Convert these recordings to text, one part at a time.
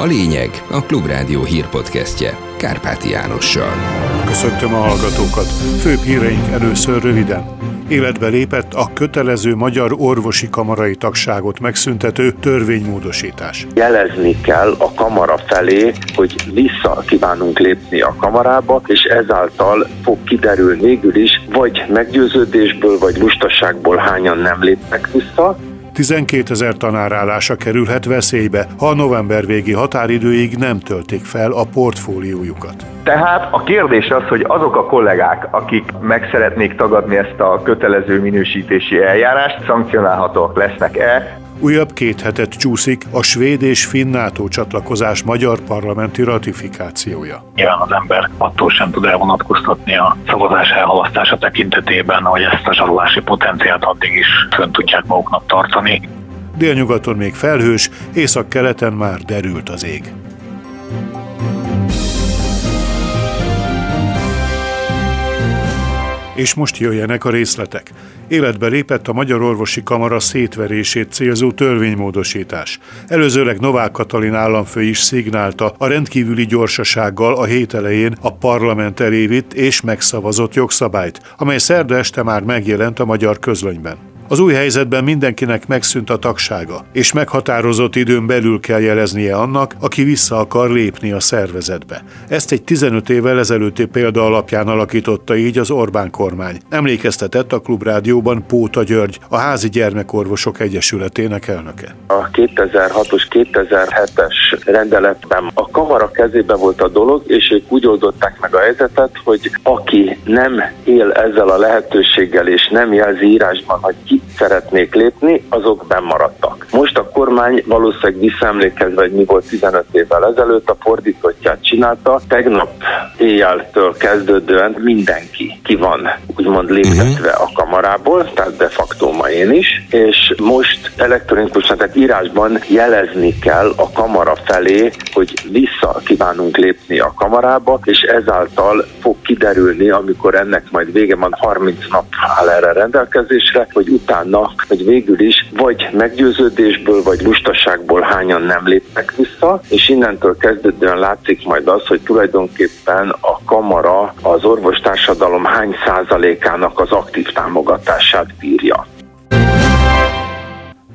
A lényeg a Klubrádió hírpodcastje Kárpáti Jánossal. Köszöntöm a hallgatókat. Főbb híreink először röviden. Életbe lépett a kötelező magyar orvosi kamarai tagságot megszüntető törvénymódosítás. Jelezni kell a kamara felé, hogy vissza kívánunk lépni a kamarába, és ezáltal fog kiderülni végül is, vagy meggyőződésből, vagy lustaságból hányan nem lépnek vissza, 12 ezer tanárállása kerülhet veszélybe, ha a november végi határidőig nem töltik fel a portfóliójukat. Tehát a kérdés az, hogy azok a kollégák, akik meg szeretnék tagadni ezt a kötelező minősítési eljárást, szankcionálhatóak lesznek-e, Újabb két hetet csúszik a svéd és finn NATO csatlakozás magyar parlamenti ratifikációja. Nyilván az ember attól sem tud elvonatkoztatni a szavazás elhalasztása tekintetében, hogy ezt a zsarolási potenciált addig is fönn tudják maguknak tartani. Délnyugaton még felhős, észak-keleten már derült az ég. És most jöjjenek a részletek. Életbe lépett a Magyar Orvosi Kamara szétverését célzó törvénymódosítás. Előzőleg Novák Katalin államfő is szignálta a rendkívüli gyorsasággal a hét elején a parlament elévitt és megszavazott jogszabályt, amely szerda este már megjelent a magyar közlönyben. Az új helyzetben mindenkinek megszűnt a tagsága, és meghatározott időn belül kell jeleznie annak, aki vissza akar lépni a szervezetbe. Ezt egy 15 évvel ezelőtti példa alapján alakította így az Orbán kormány. Emlékeztetett a Klubrádióban Póta György, a Házi Gyermekorvosok Egyesületének elnöke. A 2006-os, 2007-es rendeletben a kamara kezébe volt a dolog, és ők úgy oldották meg a helyzetet, hogy aki nem él ezzel a lehetőséggel, és nem jelzi írásban, hogy ki szeretnék lépni, azok bemaradtak. Most a kormány valószínűleg visszaemlékezve, hogy mi volt 15 évvel ezelőtt, a fordítottját csinálta. Tegnap éjjeltől kezdődően mindenki ki van úgymond léptetve a kamarából, tehát de facto ma én is, és most elektronikusan, tehát írásban jelezni kell a kamara felé, hogy vissza kívánunk lépni a kamarába, és ezáltal fog kiderülni, amikor ennek majd vége van, 30 nap áll erre rendelkezésre, hogy utána, hogy végül is vagy meggyőződésből, vagy lustaságból hányan nem lépnek vissza, és innentől kezdődően látszik majd az, hogy tulajdonképpen a kamara az orvostársadalom hány százalékának az aktív támogatását bírja.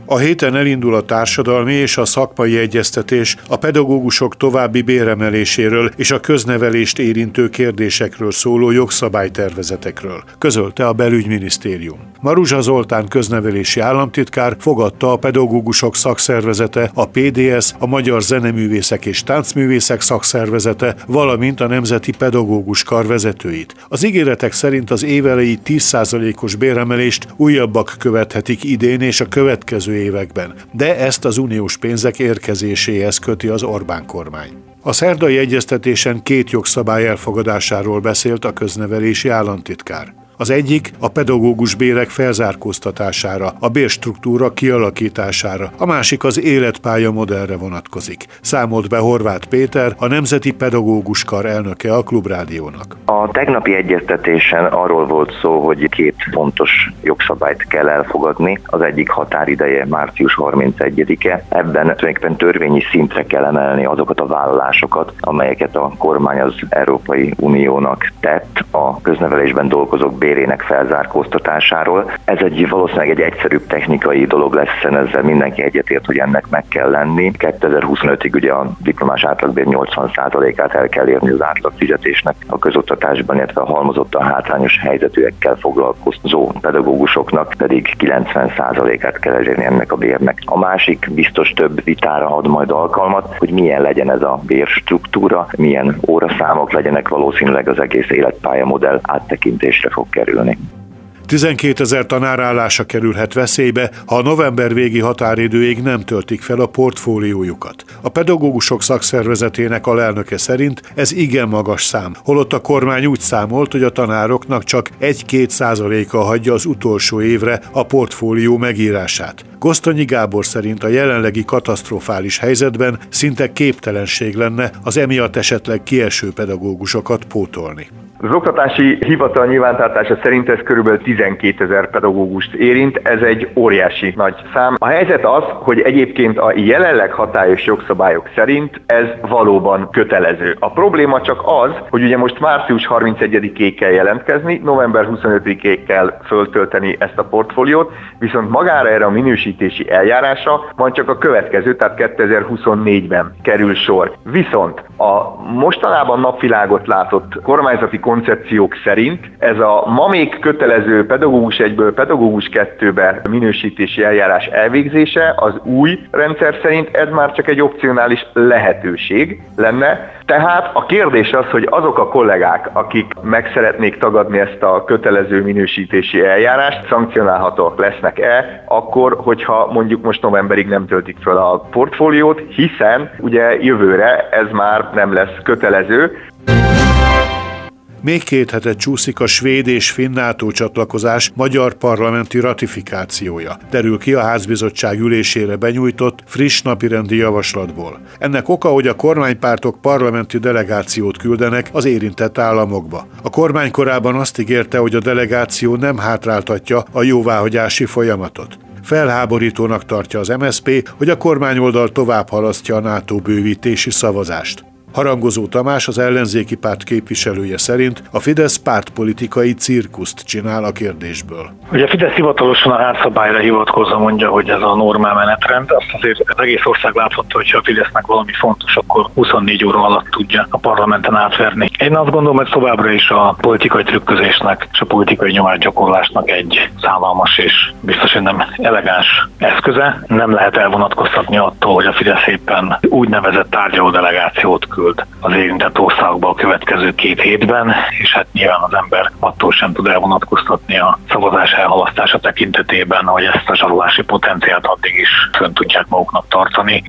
A héten elindul a társadalmi és a szakmai egyeztetés a pedagógusok további béremeléséről és a köznevelést érintő kérdésekről szóló jogszabálytervezetekről, közölte a belügyminisztérium. Maruzsa Zoltán köznevelési államtitkár fogadta a pedagógusok szakszervezete, a PDS, a Magyar Zeneművészek és Táncművészek szakszervezete, valamint a Nemzeti Pedagógus Kar vezetőit. Az ígéretek szerint az évelei 10%-os béremelést újabbak követhetik idén és a következő években, de ezt az uniós pénzek érkezéséhez köti az Orbán kormány. A szerdai egyeztetésen két jogszabály elfogadásáról beszélt a köznevelési államtitkár. Az egyik a pedagógus bérek felzárkóztatására, a bérstruktúra kialakítására, a másik az életpálya modellre vonatkozik. Számolt be Horváth Péter, a Nemzeti Pedagógus Kar elnöke a Klubrádiónak. A tegnapi egyeztetésen arról volt szó, hogy két fontos jogszabályt kell elfogadni. Az egyik határideje március 31-e. Ebben tulajdonképpen törvényi szintre kell emelni azokat a vállalásokat, amelyeket a kormány az Európai Uniónak tett a köznevelésben dolgozók bérének felzárkóztatásáról. Ez egy valószínűleg egy egyszerűbb technikai dolog lesz, hiszen ezzel mindenki egyetért, hogy ennek meg kell lenni. 2025-ig ugye a diplomás átlagbér 80%-át el kell érni az átlagfizetésnek a közoktatásban, illetve a halmozott a hátrányos helyzetűekkel foglalkozó pedagógusoknak pedig 90%-át kell elérni ennek a bérnek. A másik biztos több vitára ad majd alkalmat, hogy milyen legyen ez a bérstruktúra, milyen óraszámok legyenek valószínűleg az egész életpálya modell áttekintésre fog kerülni. 12 ezer tanárállása kerülhet veszélybe, ha a november végi határidőig nem töltik fel a portfóliójukat. A pedagógusok szakszervezetének alelnöke szerint ez igen magas szám, holott a kormány úgy számolt, hogy a tanároknak csak 1-2 százaléka hagyja az utolsó évre a portfólió megírását. Gosztonyi Gábor szerint a jelenlegi katasztrofális helyzetben szinte képtelenség lenne az emiatt esetleg kieső pedagógusokat pótolni Az oktatási hivatal nyilvántartása szerint ez kb. 12 ezer pedagógust érint, ez egy óriási nagy szám. A helyzet az, hogy egyébként a jelenleg hatályos jogszabályok szerint ez valóban kötelező. A probléma csak az, hogy ugye most március 31-ig kell jelentkezni, november 25-ig kell föltölteni ezt a portfóliót, viszont magára erre a minősítési eljárása van csak a következő, tehát 2024-ben kerül sor. Viszont a mostanában napvilágot látott kormányzati koncepciók szerint ez a ma még kötelező pedagógus egyből pedagógus kettőbe minősítési eljárás elvégzése az új rendszer szerint ez már csak egy opcionális lehetőség lenne. Tehát a kérdés az, hogy azok a kollégák, akik meg szeretnék tagadni ezt a kötelező minősítési eljárást, szankcionálhatóak lesznek-e, akkor, hogyha mondjuk most novemberig nem töltik fel a portfóliót, hiszen ugye jövőre ez már nem lesz kötelező. Még két hete csúszik a svéd és finn NATO csatlakozás magyar parlamenti ratifikációja. Derül ki a házbizottság ülésére benyújtott friss napirendi javaslatból. Ennek oka, hogy a kormánypártok parlamenti delegációt küldenek az érintett államokba. A kormány korábban azt ígérte, hogy a delegáció nem hátráltatja a jóváhagyási folyamatot. Felháborítónak tartja az MSP, hogy a kormányoldal tovább halasztja a NATO bővítési szavazást. Harangozó Tamás, az ellenzéki párt képviselője szerint a Fidesz pártpolitikai cirkuszt csinál a kérdésből. Ugye a Fidesz hivatalosan a házszabályra hivatkozva mondja, hogy ez a normál menetrend, azt azért az egész ország láthatta, hogy ha a Fidesznek valami fontos, akkor 24 óra alatt tudja a parlamenten átverni. Én azt gondolom, hogy továbbra is a politikai trükközésnek és a politikai nyomásgyakorlásnak egy szállalmas és biztos, hogy nem elegáns eszköze. Nem lehet elvonatkoztatni attól, hogy a Fidesz éppen úgynevezett tárgyaló delegációt küld az érintett országba a következő két hétben, és hát nyilván az ember attól sem tud elvonatkoztatni a szavazás elhalasztása tekintetében, hogy ezt a zsarolási potenciált addig is fönn tudják maguknak tartani.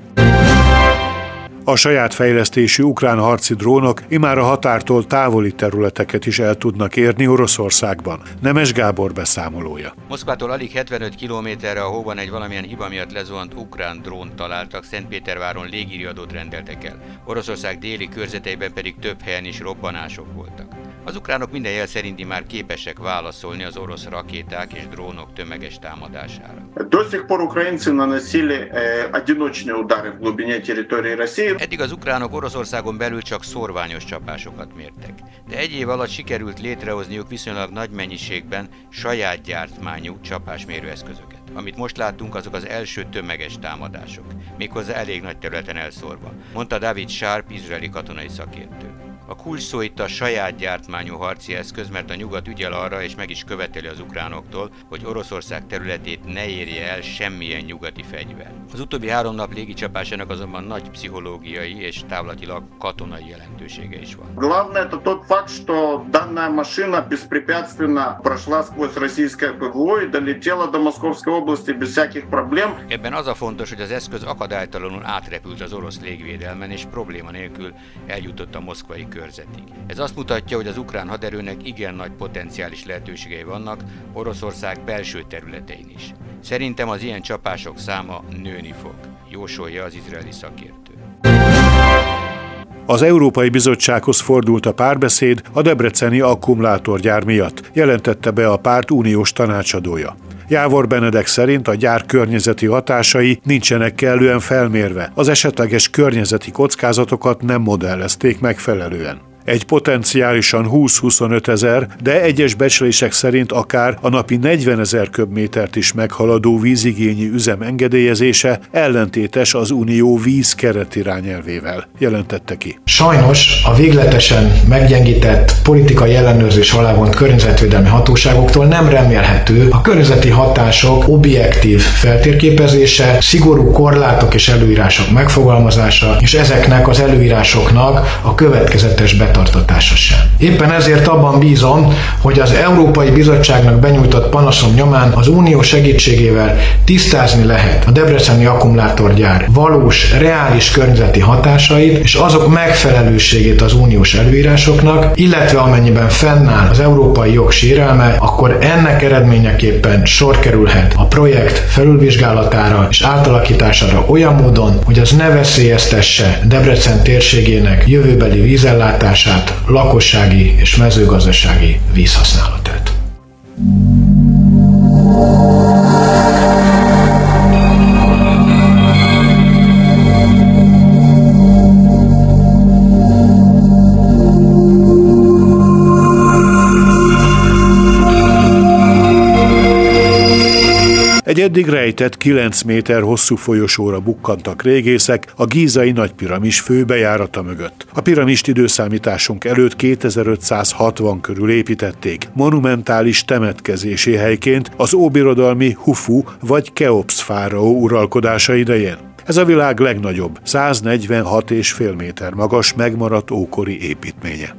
A saját fejlesztésű ukrán harci drónok imár a határtól távoli területeket is el tudnak érni Oroszországban. Nemes Gábor beszámolója. Moszkvától alig 75 kilométerre a hóban egy valamilyen hiba miatt lezuhant ukrán drón találtak, Szentpéterváron légiriadót rendeltek el. Oroszország déli körzeteiben pedig több helyen is robbanások voltak. Az ukránok minden jel szerinti már képesek válaszolni az orosz rakéták és drónok tömeges támadására. Eddig az ukránok Oroszországon belül csak szorványos csapásokat mértek, de egy év alatt sikerült létrehozniuk viszonylag nagy mennyiségben saját gyártmányú csapásmérőeszközöket. Amit most láttunk, azok az első tömeges támadások, méghozzá elég nagy területen elszórva, mondta David Sharp, izraeli katonai szakértő. A kulcs szó itt a saját gyártmányú harci eszköz, mert a nyugat ügyel arra és meg is követeli az ukránoktól, hogy Oroszország területét ne érje el semmilyen nyugati fegyver. Az utóbbi három nap légicsapásának azonban nagy pszichológiai és távlatilag katonai jelentősége is van. Главное это тот факт, что данная машина беспрепятственно прошла сквозь российское ПВО и долетела до Московской области без всяких проблем. Ebben az a fontos, hogy az eszköz akadálytalanul átrepült az orosz légvédelmen és probléma nélkül eljutott a moszkvai körzetig. Ez azt mutatja, hogy az ukrán haderőnek igen nagy potenciális lehetőségei vannak Oroszország belső területein is. Szerintem az ilyen csapások száma nőni fog, jósolja az izraeli szakértő. Az Európai Bizottsághoz fordult a párbeszéd a debreceni akkumulátorgyár miatt, jelentette be a párt uniós tanácsadója. Jávor Benedek szerint a gyár környezeti hatásai nincsenek kellően felmérve, az esetleges környezeti kockázatokat nem modellezték megfelelően egy potenciálisan 20-25 ezer, de egyes becslések szerint akár a napi 40 ezer köbmétert is meghaladó vízigényi üzem engedélyezése ellentétes az Unió víz keretirányelvével, jelentette ki. Sajnos a végletesen meggyengített politikai ellenőrzés alá vont környezetvédelmi hatóságoktól nem remélhető a környezeti hatások objektív feltérképezése, szigorú korlátok és előírások megfogalmazása, és ezeknek az előírásoknak a következetes betartása betartatása sem. Éppen ezért abban bízom, hogy az Európai Bizottságnak benyújtott panaszom nyomán az Unió segítségével tisztázni lehet a Debreceni akkumulátorgyár valós, reális környezeti hatásait és azok megfelelőségét az uniós előírásoknak, illetve amennyiben fennáll az európai jog sérelme, akkor ennek eredményeképpen sor kerülhet a projekt felülvizsgálatára és átalakítására olyan módon, hogy az ne veszélyeztesse Debrecen térségének jövőbeli vízellátását, felhasználását, lakossági és mezőgazdasági vízhasználatát. Eddig rejtett 9 méter hosszú folyosóra bukkantak régészek a gízai nagypiramis főbejárata mögött. A piramist időszámításunk előtt 2560 körül építették, monumentális temetkezési helyként az óbirodalmi Hufu vagy Keops fáraó uralkodása idején. Ez a világ legnagyobb, 146,5 méter magas megmaradt ókori építménye.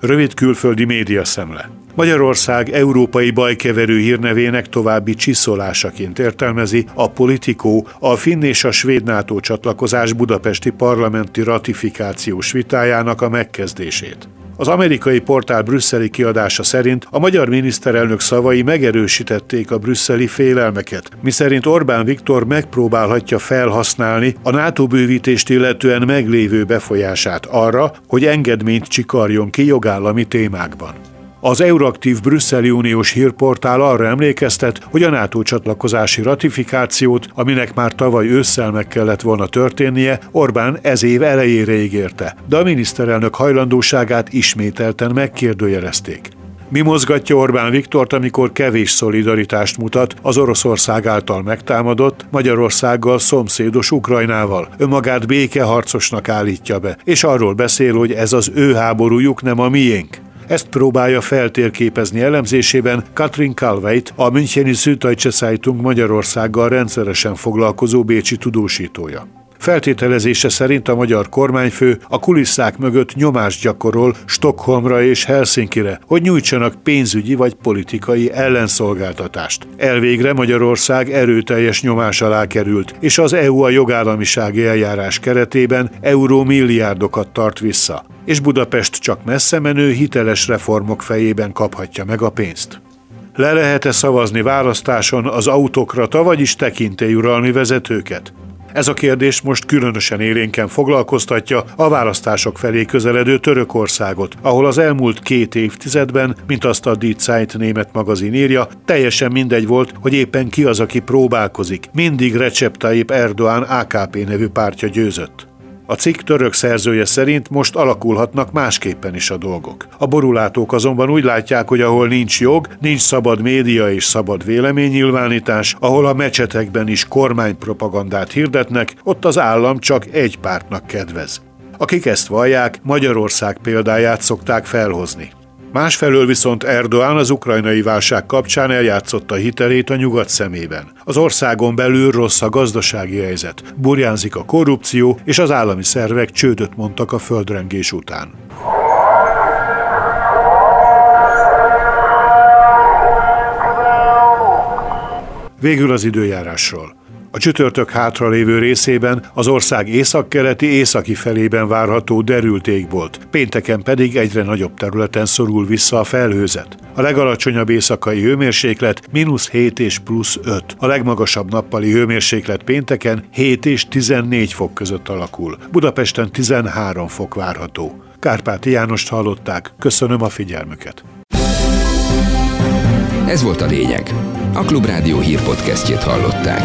Rövid külföldi média szemle. Magyarország európai bajkeverő hírnevének további csiszolásaként értelmezi a politikó a finn és a svéd NATO csatlakozás budapesti parlamenti ratifikációs vitájának a megkezdését. Az amerikai portál brüsszeli kiadása szerint a magyar miniszterelnök szavai megerősítették a brüsszeli félelmeket, miszerint Orbán Viktor megpróbálhatja felhasználni a NATO bővítést illetően meglévő befolyását arra, hogy engedményt csikarjon ki jogállami témákban. Az Euraktív brüsszeli uniós hírportál arra emlékeztet, hogy a NATO csatlakozási ratifikációt, aminek már tavaly ősszel meg kellett volna történnie, Orbán ez év elejére ígérte, de a miniszterelnök hajlandóságát ismételten megkérdőjelezték. Mi mozgatja Orbán Viktort, amikor kevés szolidaritást mutat az Oroszország által megtámadott, Magyarországgal szomszédos Ukrajnával? Önmagát békeharcosnak állítja be, és arról beszél, hogy ez az ő háborújuk, nem a miénk. Ezt próbálja feltérképezni elemzésében Katrin Kalveit, a Müncheni Süddeutsche Zeitung Magyarországgal rendszeresen foglalkozó bécsi tudósítója. Feltételezése szerint a magyar kormányfő a kulisszák mögött nyomást gyakorol Stockholmra és Helsinkire, hogy nyújtsanak pénzügyi vagy politikai ellenszolgáltatást. Elvégre Magyarország erőteljes nyomás alá került, és az EU a jogállamisági eljárás keretében euró milliárdokat tart vissza és Budapest csak messze menő hiteles reformok fejében kaphatja meg a pénzt. Le lehet-e szavazni választáson az autokrata, vagyis tekintélyuralmi vezetőket? Ez a kérdés most különösen élénken foglalkoztatja a választások felé közeledő Törökországot, ahol az elmúlt két évtizedben, mint azt a Die Zeit német magazin írja, teljesen mindegy volt, hogy éppen ki az, aki próbálkozik. Mindig Recep Tayyip Erdoğan AKP nevű pártja győzött. A cikk török szerzője szerint most alakulhatnak másképpen is a dolgok. A borulátók azonban úgy látják, hogy ahol nincs jog, nincs szabad média és szabad véleménynyilvánítás, ahol a mecsetekben is kormánypropagandát hirdetnek, ott az állam csak egy pártnak kedvez. Akik ezt vallják, Magyarország példáját szokták felhozni. Másfelől viszont Erdoğan az ukrajnai válság kapcsán eljátszotta hitelét a nyugat szemében. Az országon belül rossz a gazdasági helyzet, burjánzik a korrupció, és az állami szervek csődöt mondtak a földrengés után. Végül az időjárásról. A csütörtök hátralévő részében az ország északkeleti északi felében várható derült égbolt, pénteken pedig egyre nagyobb területen szorul vissza a felhőzet. A legalacsonyabb éjszakai hőmérséklet mínusz 7 és plusz 5. A legmagasabb nappali hőmérséklet pénteken 7 és 14 fok között alakul. Budapesten 13 fok várható. Kárpáti Jánost hallották. Köszönöm a figyelmüket. Ez volt a lényeg. A Klubrádió hírpodcastjét hallották.